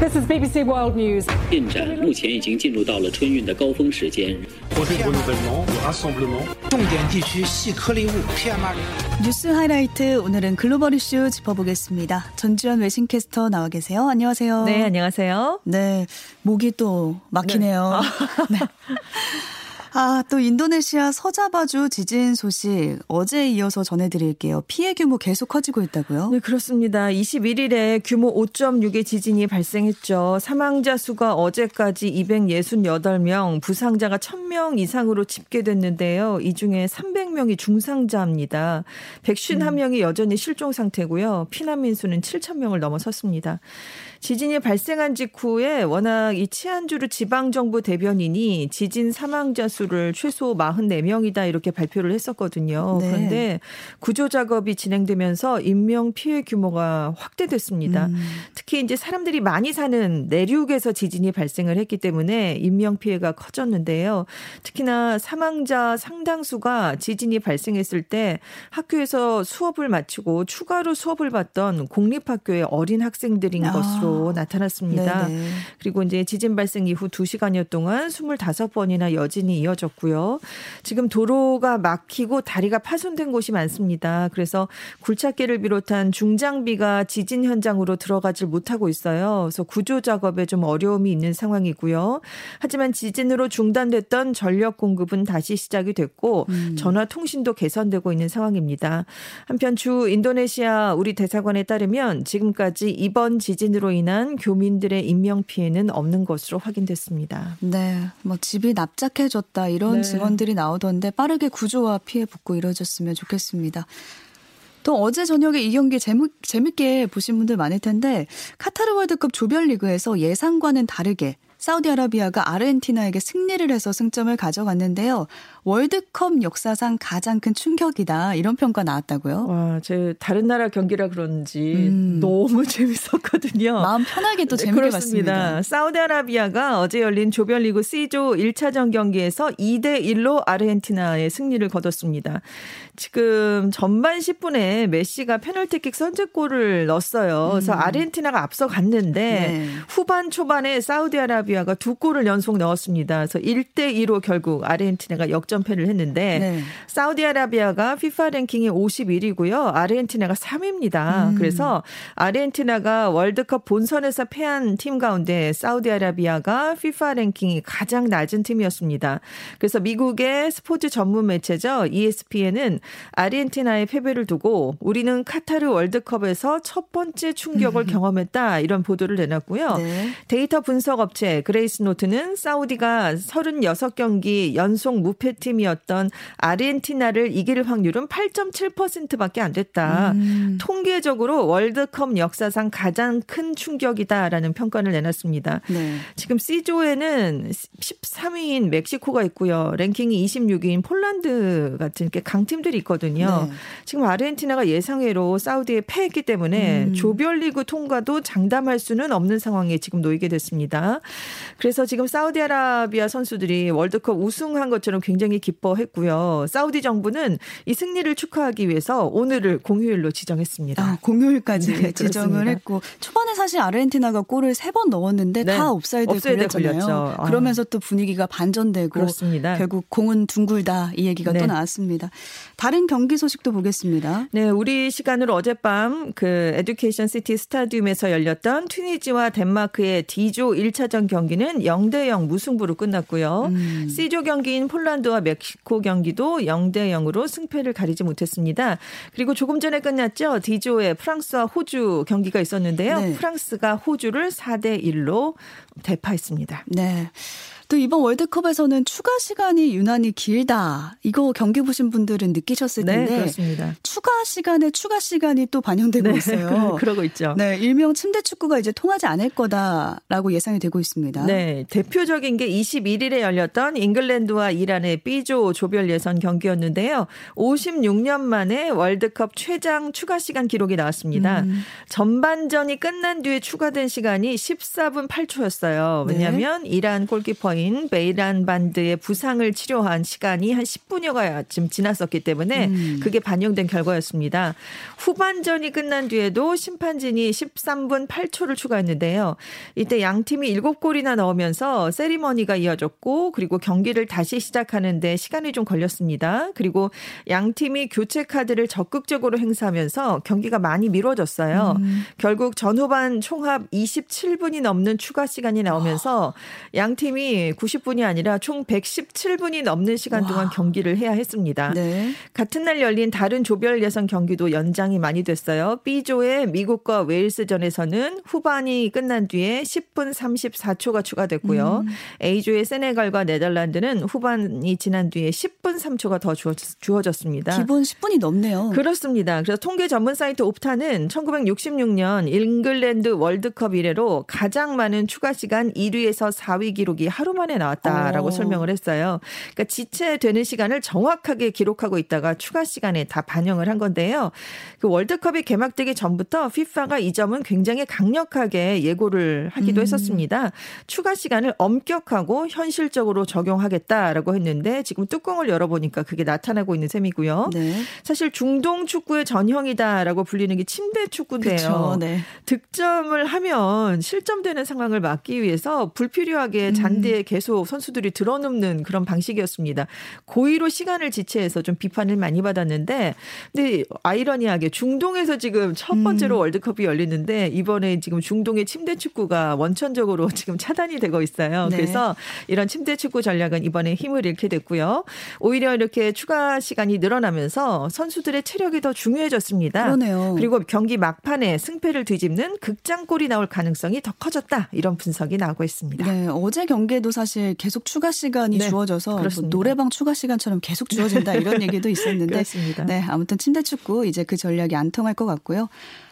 This is BBC World News. 进展目前已经进入到了春运的高峰时间。 重点地区细颗粒物 PM2.5。 뉴스 하이라이트 오늘은 글로벌 이슈 짚어보겠습니다. 전지현 외신캐스터 나와 계세요. 안녕하세요. 네, 안녕하세요. 네, 목이 또 막히네요. 네. 아, 또 인도네시아 서자바주 지진 소식 어제에 이어서 전해드릴게요. 피해 규모 계속 커지고 있다고요? 네, 그렇습니다. 21일에 규모 5.6의 지진이 발생했죠. 사망자 수가 어제까지 268명, 부상자가 1000명 이상으로 집계됐는데요. 이 중에 300명이 중상자입니다. 151명이 여전히 실종 상태고요. 피난민 수는 7,000명을 넘어섰습니다. 지진이 발생한 직후에 워낙 이 치안주르 지방정부 대변인이 지진 사망자 수를 최소 44명이다 이렇게 발표를 했었거든요. 네. 그런데 구조 작업이 진행되면서 인명 피해 규모가 확대됐습니다. 음. 특히 이제 사람들이 많이 사는 내륙에서 지진이 발생을 했기 때문에 인명 피해가 커졌는데요. 특히나 사망자 상당수가 지진이 발생했을 때 학교에서 수업을 마치고 추가로 수업을 받던 공립학교의 어린 학생들인 아. 것으로 나타났습니다. 네네. 그리고 이제 지진 발생 이후 2시간여 동안 25번이나 여진이 이어졌고요. 지금 도로가 막히고 다리가 파손된 곳이 많습니다. 그래서 굴착기를 비롯한 중장비가 지진 현장으로 들어가질 못하고 있어요. 그래서 구조 작업에 좀 어려움이 있는 상황이고요. 하지만 지진으로 중단됐던 전력 공급은 다시 시작이 됐고 전화 통신도 개선되고 있는 상황입니다. 한편 주 인도네시아 우리 대사관에 따르면 지금까지 이번 지진으로 인한 교민들의 인명 피해는 없는 것으로 확인됐습니다. 네, 뭐 집이 납작해졌다 이런 네. 증언들이 나오던데 빠르게 구조와 피해 복구 이루어졌으면 좋겠습니다. 또 어제 저녁에 이 경기 재밌, 재밌게 보신 분들 많을 텐데 카타르 월드컵 조별리그에서 예상과는 다르게 사우디아라비아가 아르헨티나에게 승리를 해서 승점을 가져갔는데요. 월드컵 역사상 가장 큰 충격이다 이런 평가 나왔다고요. 와, 제 다른 나라 경기라 그런지 음. 너무 재밌었거든요. 마음 편하게 또 네, 재밌게 그렇습니다. 봤습니다. 사우디아라비아가 어제 열린 조별리그 C조 1차전 경기에서 2대 1로 아르헨티나의 승리를 거뒀습니다. 지금 전반 10분에 메시가 페널티킥 선제골을 넣었어요. 그래서 아르헨티나가 앞서 갔는데 음. 네. 후반 초반에 사우디아라비아 가 두 골을 연속 넣었습니다. 그래서 1대 2로 결국 아르헨티나가 역전패를 했는데 네. 사우디아라비아가 FIFA 랭킹이 51위고요. 아르헨티나가 3위입니다. 음. 그래서 아르헨티나가 월드컵 본선에서 패한 팀 가운데 사우디아라비아가 FIFA 랭킹이 가장 낮은 팀이었습니다. 그래서 미국의 스포츠 전문 매체죠. ESPN은 아르헨티나의 패배를 두고 우리는 카타르 월드컵에서 첫 번째 충격을 경험했다. 이런 보도를 내놨고요. 음. 네. 데이터 분석 업체 그레이스 노트는 사우디가 36경기 연속 무패팀이었던 아르헨티나를 이길 확률은 8.7%밖에 안 됐다. 음. 통계적으로 월드컵 역사상 가장 큰 충격이다라는 평가를 내놨습니다. 네. 지금 C조에는 13위인 멕시코가 있고요. 랭킹이 26위인 폴란드 같은 이렇게 강팀들이 있거든요. 네. 지금 아르헨티나가 예상외로 사우디에 패했기 때문에 음. 조별리그 통과도 장담할 수는 없는 상황에 지금 놓이게 됐습니다. 그래서 지금 사우디아라비아 선수들이 월드컵 우승한 것처럼 굉장히 기뻐했고요. 사우디 정부는 이 승리를 축하하기 위해서 오늘을 공휴일로 지정했습니다. 아, 공휴일까지 네, 지정을 그렇습니다. 했고 초반에 사실 아르헨티나가 골을 세 번 넣었는데 네. 다 옵사이드에 걸렸잖아요. 걸렸죠. 아. 그러면서 또 분위기가 반전되고 그렇습니다. 결국 공은 둥글다 이 얘기가 네. 또 나왔습니다. 다른 경기 소식도 보겠습니다. 네, 우리 시간으로 어젯밤 그 에듀케이션 시티 스타디움에서 열렸던 튀니지와 덴마크의 D조 1차전 경기 는 0대 0 무승부로 끝났고요. 음. C조 경기인 폴란드와 멕시코 경기도 0대 0으로 승패를 가리지 못했습니다. 그리고 조금 전에 끝났죠. D조의 프랑스와 호주 경기가 있었는데요. 네. 프랑스가 호주를 4대 1로 대파했습니다. 네. 또 이번 월드컵에서는 추가 시간이 유난히 길다. 이거 경기 보신 분들은 느끼셨을 네, 텐데 그렇습니다. 추가 시간에 추가 시간이 또 반영되고 네, 있어요. 그러고 있죠. 네, 일명 침대 축구가 이제 통하지 않을 거다라고 예상이 되고 있습니다. 네, 대표적인 게 21일에 열렸던 잉글랜드와 이란의 B조 조별 예선 경기였는데요. 56년 만에 월드컵 최장 추가 시간 기록이 나왔습니다. 음. 전반전이 끝난 뒤에 추가된 시간이 14분 8초였어요. 왜냐하면 이란 골키퍼 인 골키퍼인 베이란 반드의 부상을 치료한 시간이 한 10분여가쯤 지났었기 때문에 음. 그게 반영된 결과였습니다. 후반전이 끝난 뒤에도 심판진이 13분 8초를 추가했는데요. 이때 양 팀이 7골이나 넣으면서 세리머니가 이어졌고 그리고 경기를 다시 시작하는데 시간이 좀 걸렸습니다. 그리고 양 팀이 교체 카드를 적극적으로 행사하면서 경기가 많이 미뤄졌어요. 음. 결국 전후반 총합 27분이 넘는 추가 시간이 나오면서 양 팀이 90분이 아니라 총 117분이 넘는 시간 동안 와. 경기를 해야 했습니다. 네. 같은 날 열린 다른 조별 예선 경기도 연장이 많이 됐어요. B조의 미국과 웨일스전에서는 후반이 끝난 뒤에 10분 34초가 추가됐고요. 음. A조의 세네갈과 네덜란드는 후반이 지난 뒤에 10분 3초가 더 주어졌 습니다. 기본 10분이 넘네요. 그렇습니다. 그래서 통계 전문 사이트 옵타는 1966년 잉글랜드 월드컵 이래로 가장 많은 추가 시간 1위에서 4위 기록이 하루 만에 나왔다라고 오. 어. 설명을 했어요. 그러니까 지체되는 시간을 정확하게 기록하고 있다가 추가 시간에 다 반영을 한 건데요. 그 월드컵이 개막되기 전부터 FIFA가 이 점은 굉장히 강력하게 예고를 하기도 음. 했었습니다. 추가 시간을 엄격하고 현실적으로 적용하겠다라고 했는데 지금 뚜껑을 열어보니까 그게 나타나고 있는 셈이고요. 네. 사실 중동 축구의 전형이다라고 불리는 게 침대 축구인데요. 그쵸, 네. 득점을 하면 실점되는 상황을 막기 위해서 불필요하게 음. 잔디에 계속 선수들이 들어눕는 그런 방식이었습니다. 고의로 시간을 지체해서 좀 비판을 많이 받았는데 근데 아이러니하게 중동에서 지금 첫 번째로 음. 월드컵이 열리는데 이번에 지금 중동의 침대 축구가 원천적으로 지금 차단이 되고 있어요. 네. 그래서 이런 침대 축구 전략은 이번에 힘을 잃게 됐고요. 오히려 이렇게 추가 시간이 늘어나면서 선수들의 체력이 더 중요해졌습니다. 그러네요. 그리고 경기 막판에 승패를 뒤집는 극장골이 나올 가능성이 더 커졌다. 이런 분석이 나오고 있습니다. 네, 어제 경기에도 사실 계속 추가 시간이 네, 주어져서 뭐 노래방 추가 시간처럼 계속 주어진다 이런 얘기도 있었는데. 네, 아무튼 침대 축구 이제 그 전략이 안 통할 것 같고요.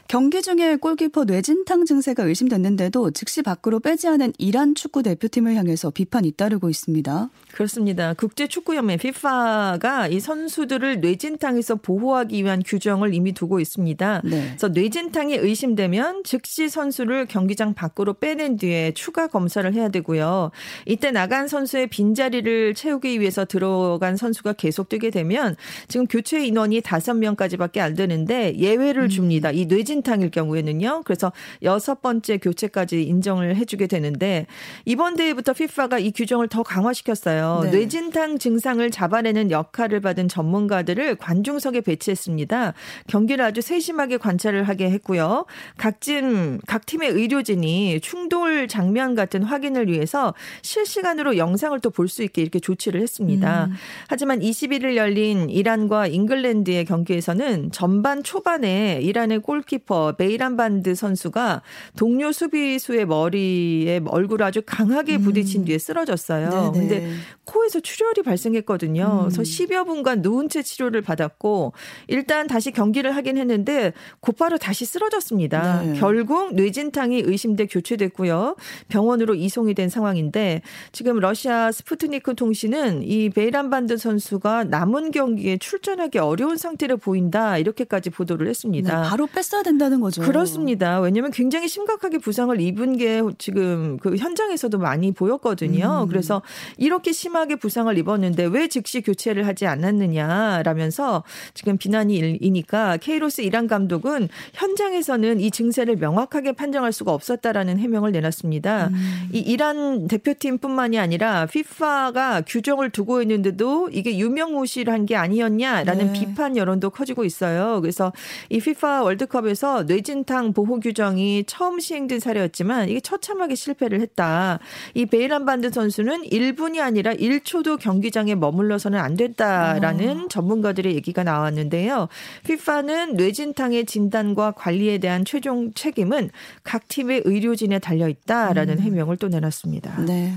경기 중에 골키퍼 뇌진탕 증세가 의심됐는데도 즉시 밖으로 빼지 않은 이란 축구 대표팀을 향해서 비판이 잇따르고 있습니다. 그렇습니다. 국제 축구연맹 FIFA가 이 선수들을 뇌진탕에서 보호하기 위한 규정을 이미 두고 있습니다. 네. 그래서 뇌진탕이 의심되면 즉시 선수를 경기장 밖으로 빼낸 뒤에 추가 검사를 해야 되고요. 이때 나간 선수의 빈자리를 채우기 위해서 들어간 선수가 계속 뛰게 되면 지금 교체 인원이 5명까지밖에 안 되는데 예외를 음. 줍니다. 이 뇌진 탕일 경우에는요. 그래서 여섯 번째 교체까지 인정을 해주게 되는데 이번 대회부터 FIFA가 이 규정을 더 강화시켰어요. 네. 뇌진탕 증상을 잡아내는 역할을 받은 전문가들을 관중석에 배치했습니다. 경기를 아주 세심하게 관찰을 하게 했고요. 각진 각 팀의 의료진이 충돌 장면 같은 확인을 위해서 실시간으로 영상을 또 볼 수 있게 이렇게 조치를 했습니다. 음. 하지만 21일 열린 이란과 잉글랜드의 경기에서는 전반 초반에 이란의 골키 퍼 베이란 반드 선수가 동료 수비수의 머리에 얼굴을 아주 강하게 부딪힌 음. 뒤에 쓰러졌어요. 네네. 근데 코에서 출혈이 발생했거든요. 음. 그래서 10여 분간 누운 채 치료를 받았고 일단 다시 경기를 하긴 했는데 곧바로 다시 쓰러졌습니다. 네. 결국 뇌진탕이 의심돼 교체됐고요. 병원으로 이송이 된 상황인데 지금 러시아 스푸트니크 통신은 이 베이란 반드 선수가 남은 경기에 출전하기 어려운 상태를 보인다 이렇게까지 보도를 했습니다. 네, 바로 뺐어야 된다는 거죠. 그렇습니다. 왜냐하면 굉장히 심각하게 부상을 입은 게 지금 그 현장에서도 많이 보였거든요. 음. 그래서 이렇게 심하게 부상을 입었는데 왜 즉시 교체를 하지 않았느냐라면서 지금 비난이 일니까 케이로스 이란 감독은 현장에서는 이 증세를 명확하게 판정할 수가 없었다라는 해명을 내놨습니다. 음. 이 이란 대표팀뿐만이 아니라 피파가 규정을 두고 있는데도 이게 유명무실한 게 아니었냐라는 네. 비판 여론도 커지고 있어요. 그래서 이 피파 월드컵에서 뇌진탕 보호 규정이 처음 시행된 사례였지만 이게 처참하게 실패를 했다. 이 베일란 반드 선수는 1분이 아니라 아니라 1초도 경기장에 머물러서는 안 된다라는 어. 전문가들의 얘기가 나왔는데요. FIFA는 뇌진탕의 진단과 관리에 대한 최종 책임은 각 팀의 의료진에 달려 있다라는 음. 해명을 또 내놨습니다. 네.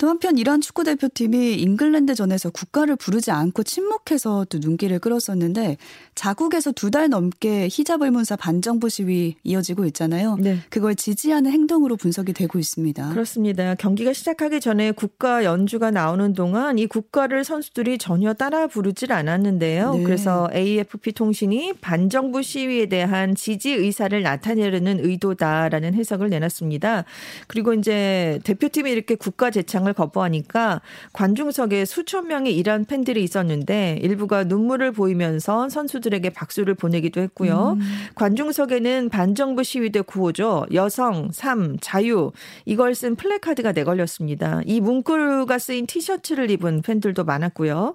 또 한편 이란 축구 대표팀이 잉글랜드전에서 국가를 부르지 않고 침묵해서 또 눈길을 끌었었는데 자국에서 두 달 넘게 히잡 의문사 반정부 시위 이어지고 있잖아요. 네. 그걸 지지하는 행동으로 분석이 되고 있습니다. 그렇습니다. 경기가 시작하기 전에 국가 연주가 나오는 동안 이 국가를 선수들이 전혀 따라 부르질 않았는데요. 네. 그래서 AFP 통신이 반정부 시위에 대한 지지 의사를 나타내려는 의도다라는 해석을 내놨습니다. 그리고 이제 대표팀이 이렇게 국가 재창을 개장을 거부하니까 관중석에 수천 명의 이란 팬들이 있었는데 일부가 눈물을 보이면서 선수들에게 박수를 보내기도 했고요. 음. 관중석에는 반정부 시위대 구호죠. 여성, 삶, 자유 이걸 쓴 플래카드가 내걸렸습니다. 이 문구가 쓰인 티셔츠를 입은 팬들도 많았고요.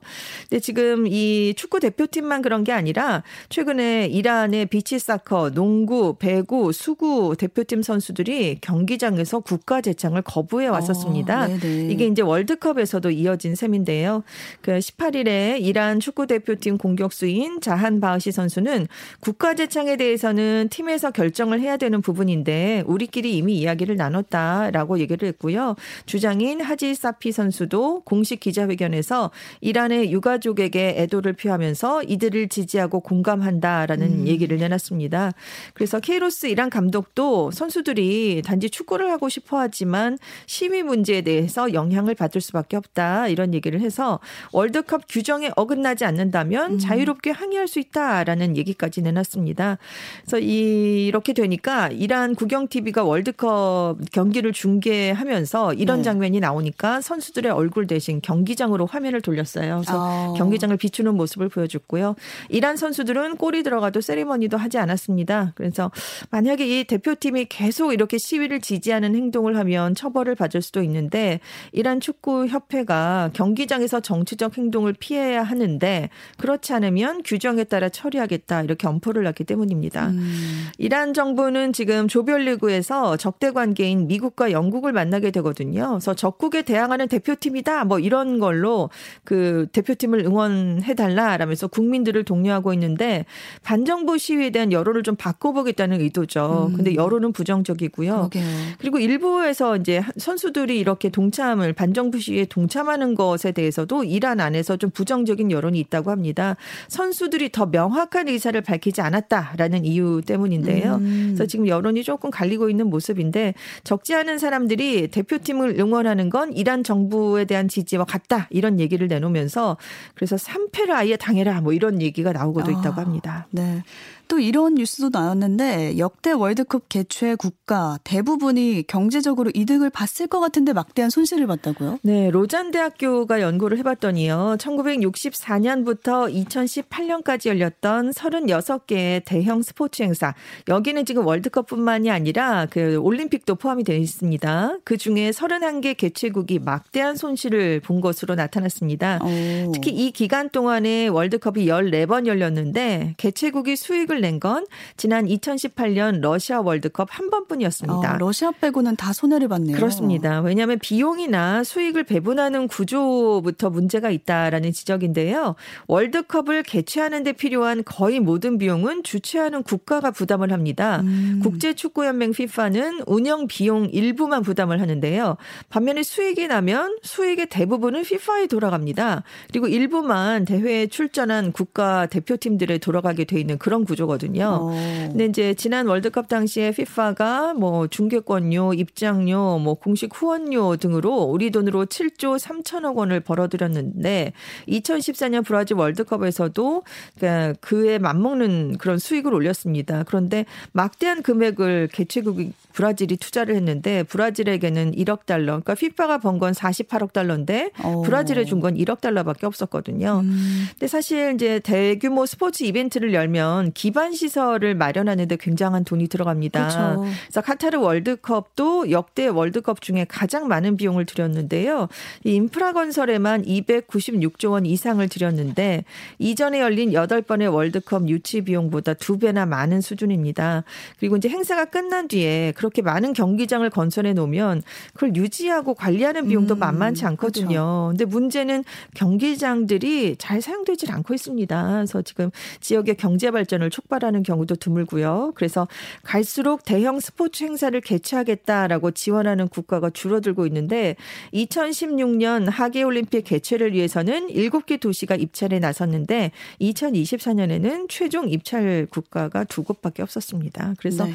근데 지금 이 축구 대표팀만 그런 게 아니라 최근에 이란의 beach soccer, 농구, 배구, 수구 대표팀 선수들이 경기장에서 국가 제창을 거부해 왔었습니다. 어, 이게 이제 월드컵에서도 이어진 셈인데요. 그 18일에 이란 축구 대표팀 공격수인 자한 바흐시 선수는 국가 재창에 대해서는 팀에서 결정을 해야 되는 부분인데 우리끼리 이미 이야기를 나눴다라고 얘기를 했고요. 주장인 하지 사피 선수도 공식 기자회견에서 이란의 유가족에게 애도를 표하면서 이들을 지지하고 공감한다라는 음. 얘기를 내놨습니다. 그래서 케이로스 이란 감독도 선수들이 단지 축구를 하고 싶어 하지만 시위 문제에 대해서 영향을 받을 수밖에 없다 이런 얘기를 해서 월드컵 규정에 어긋나지 않는다면 음. 자유롭게 항의할 수 있다라는 얘기까지 내놨습니다. 그래서 이렇게 되니까 이란 국영 TV가 월드컵 경기를 중계하면서 이런 네. 장면이 나오니까 선수들의 얼굴 대신 경기장으로 화면을 돌렸어요. 그래서 어. 경기장을 비추는 모습을 보여줬고요. 이란 선수들은 골이 들어가도 세리머니도 하지 않았습니다. 그래서 만약에 이 대표팀이 계속 이렇게 시위를 지지하는 행동을 하면 처벌을 받을 수도 있는데 이란 축구 협회가 경기장에서 정치적 행동을 피해야 하는데 그렇지 않으면 규정에 따라 처리하겠다 이렇게 엄포를 놨기 때문입니다. 음. 이란 정부는 지금 조별리그에서 적대 관계인 미국과 영국을 만나게 되거든요. 그래서 적국에 대항하는 대표팀이다 뭐 이런 걸로 그 대표팀을 응원해 달라라면서 국민들을 독려하고 있는데 반정부 시위에 대한 여론을 좀 바꿔보겠다는 의도죠. 음. 근데 여론은 부정적이고요. 그러게요. 그리고 일부에서 이제 선수들이 이렇게 동참 을 반정부 시위에 동참하는 것에 대해서도 이란 안에서 좀 부정적인 여론이 있다고 합니다. 선수들이 더 명확한 의사를 밝히지 않았다라는 이유 때문인데요. 음. 그래서 지금 여론이 조금 갈리고 있는 모습인데 적지 않은 사람들이 대표팀을 응원하는 건 이란 정부에 대한 지지와 같다 이런 얘기를 내놓으면서 그래서 3패를 아예 당해라 뭐 이런 얘기가 나오고도 있다고 아, 합니다. 네. 또 이런 뉴스도 나왔는데 역대 월드컵 개최 국가 대부분이 경제적으로 이득을 봤을 것 같은데 막대한 손실을 봤다고요? 네, 로잔 대학교가 연구를 해봤더니요. 1964년부터 2018년까지 열렸던 36개의 대형 스포츠 행사. 여기는 지금 월드컵뿐만이 아니라 그 올림픽도 포함이 되어 있습니다. 그 중에 31개 개최국이 막대한 손실을 본 것으로 나타났습니다. 오. 특히 이 기간 동안에 월드컵이 14번 열렸는데 개최국이 수익을 수익을 낸 건 지난 2018년 러시아 월드컵 한 번뿐이었습니다. 아, 러시아 빼고는 다 손해를 봤네요. 그렇습니다. 왜냐하면 비용이나 수익을 배분하는 구조부터 문제가 있다라는 지적인데요. 월드컵을 개최하는 데 필요한 거의 모든 비용은 주최하는 국가가 부담을 합니다. 음. 국제축구연맹 FIFA는 운영 비용 일부만 부담을 하는데요. 반면에 수익이 나면 수익의 대부분은 FIFA에 돌아갑니다. 그리고 일부만 대회에 출전한 국가 대표팀들에 돌아가게 돼 있는 그런 구조 구조거든요. 오. 어. 근데 이제 지난 월드컵 당시에 FIFA가 뭐 중계권료, 입장료, 뭐 공식 후원료 등으로 우리 돈으로 7조 3천억 원을 벌어들였는데 2014년 브라질 월드컵에서도 그러니까 그에 맞먹는 그런 수익을 올렸습니다. 그런데 막대한 금액을 개최국이 브라질이 투자를 했는데 브라질에게는 1억 달러. 그러니까 피파가 번 건 48억 달러인데 오. 어. 브라질에 준 건 1억 달러밖에 없었거든요. 음. 근데 사실 이제 대규모 스포츠 이벤트를 열면 기반 시설을 마련하는데 굉장한 돈이 들어갑니다. 그렇죠. 그래서 카타르 월드컵도 역대 월드컵 중에 가장 많은 비용을 들였는데요. 이 인프라 건설에만 296조 원 이상을 들였는데 이전에 열린 8번의 월드컵 유치 비용보다 두 배나 많은 수준입니다. 그리고 이제 행사가 끝난 뒤에 그렇게 많은 경기장을 건설해 놓으면 그걸 유지하고 관리하는 비용도 음, 만만치 않거든요. 그렇죠. 근데 문제는 경기장들이 잘 사용되질 않고 있습니다. 그래서 지금 지역의 경제 발전을 촉 발하는 경우도 드물고요. 그래서 갈수록 대형 스포츠 행사를 개최하겠다라고 지원하는 국가가 줄어들고 있는데 2016년 하계 올림픽 개최를 위해서는 7개 도시가 입찰에 나섰는데 2024년에는 최종 입찰 국가가 두 곳밖에 없었습니다. 그래서 네.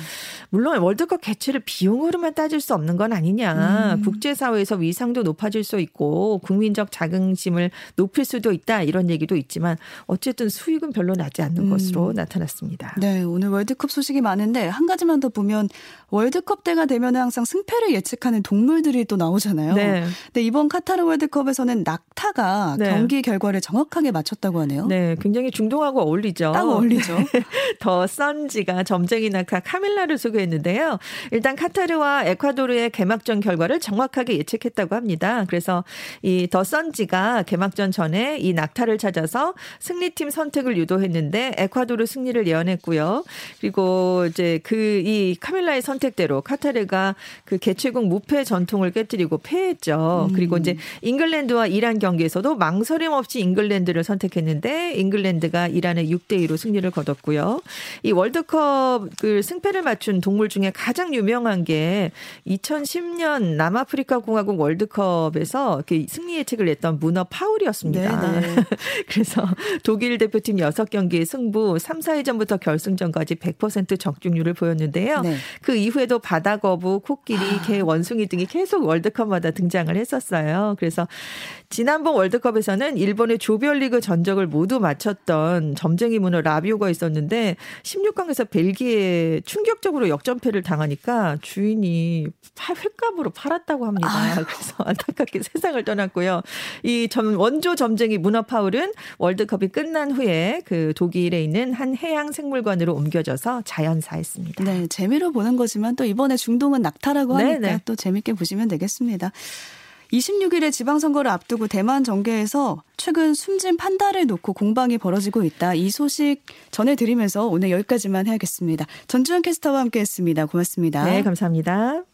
물론 월드컵 개최를 비용으로만 따질 수 없는 건 아니냐. 음. 국제사회에서 위상도 높아질 수 있고 국민적 자긍심을 높일 수도 있다 이런 얘기도 있지만 어쨌든 수익은 별로 나지 않는 음. 것으로 나타났습니다. 있습니다. 네, 오늘 월드컵 소식이 많은데 한 가지만 더 보면 월드컵 때가 되면 항상 승패를 예측하는 동물들이 또 나오잖아요. 네. 근데 이번 카타르 월드컵에서는 낙타가 네. 경기 결과를 정확하게 맞췄다고 하네요. 네, 굉장히 중동하고 어울리죠. 딱 어울리죠. 더 선지가 점쟁이 낙타 카밀라를 소개했는데요. 일단 카타르와 에콰도르의 개막전 결과를 정확하게 예측했다고 합니다. 그래서 이더 선지가 개막전 전에 이 낙타를 찾아서 승리팀 선택을 유도했는데 에콰도르 승리를 예언했고요. 그리고 이제 그 이 카밀라의 선택대로 카타르가 그 개최국 무패 전통을 깨뜨리고 패했죠. 음. 그리고 이제 잉글랜드와 이란 경기에서도 망설임 없이 잉글랜드를 선택했는데 잉글랜드가 이란의 6대 2로 승리를 거뒀고요. 이 월드컵 그 승패를 맞춘 동물 중에 가장 유명한 게 2010년 남아프리카 공화국 월드컵에서 그 승리 예측을 냈던 문어 파울이었습니다. 네, 네. 그래서 독일 대표팀 6경기의 승부 3, 4회전 부터 결승전까지 100% 적중률을 보였는데요. 네. 그 이후에도 바다거부, 코끼리, 개, 원숭이 등이 계속 월드컵마다 등장을 했었어요. 그래서 지난번 월드컵에서는 일본의 조별리그 전적을 모두 맞췄던 점쟁이 문어 라비오가 있었는데 16강에서 벨기에 충격적으로 역전패를 당하니까 주인이 파- 횟값으로 팔았다고 합니다. 그래서 안타깝게 세상을 떠났고요. 이 점, 원조 점쟁이 문어 파울은 월드컵이 끝난 후에 그 독일에 있는 한 해양 생물관으로 옮겨져서 자연사했습니다. 네, 재미로 보는 거지만 또 이번에 중동은 낙타라고 네, 하니까 네. 또 재밌게 보시면 되겠습니다. 26일에 지방선거를 앞두고 대만 정계에서 최근 숨진 판다를 놓고 공방이 벌어지고 있다. 이 소식 전해드리면서 오늘 여기까지만 해야겠습니다. 전주현 캐스터와 함께했습니다. 고맙습니다. 네, 감사합니다.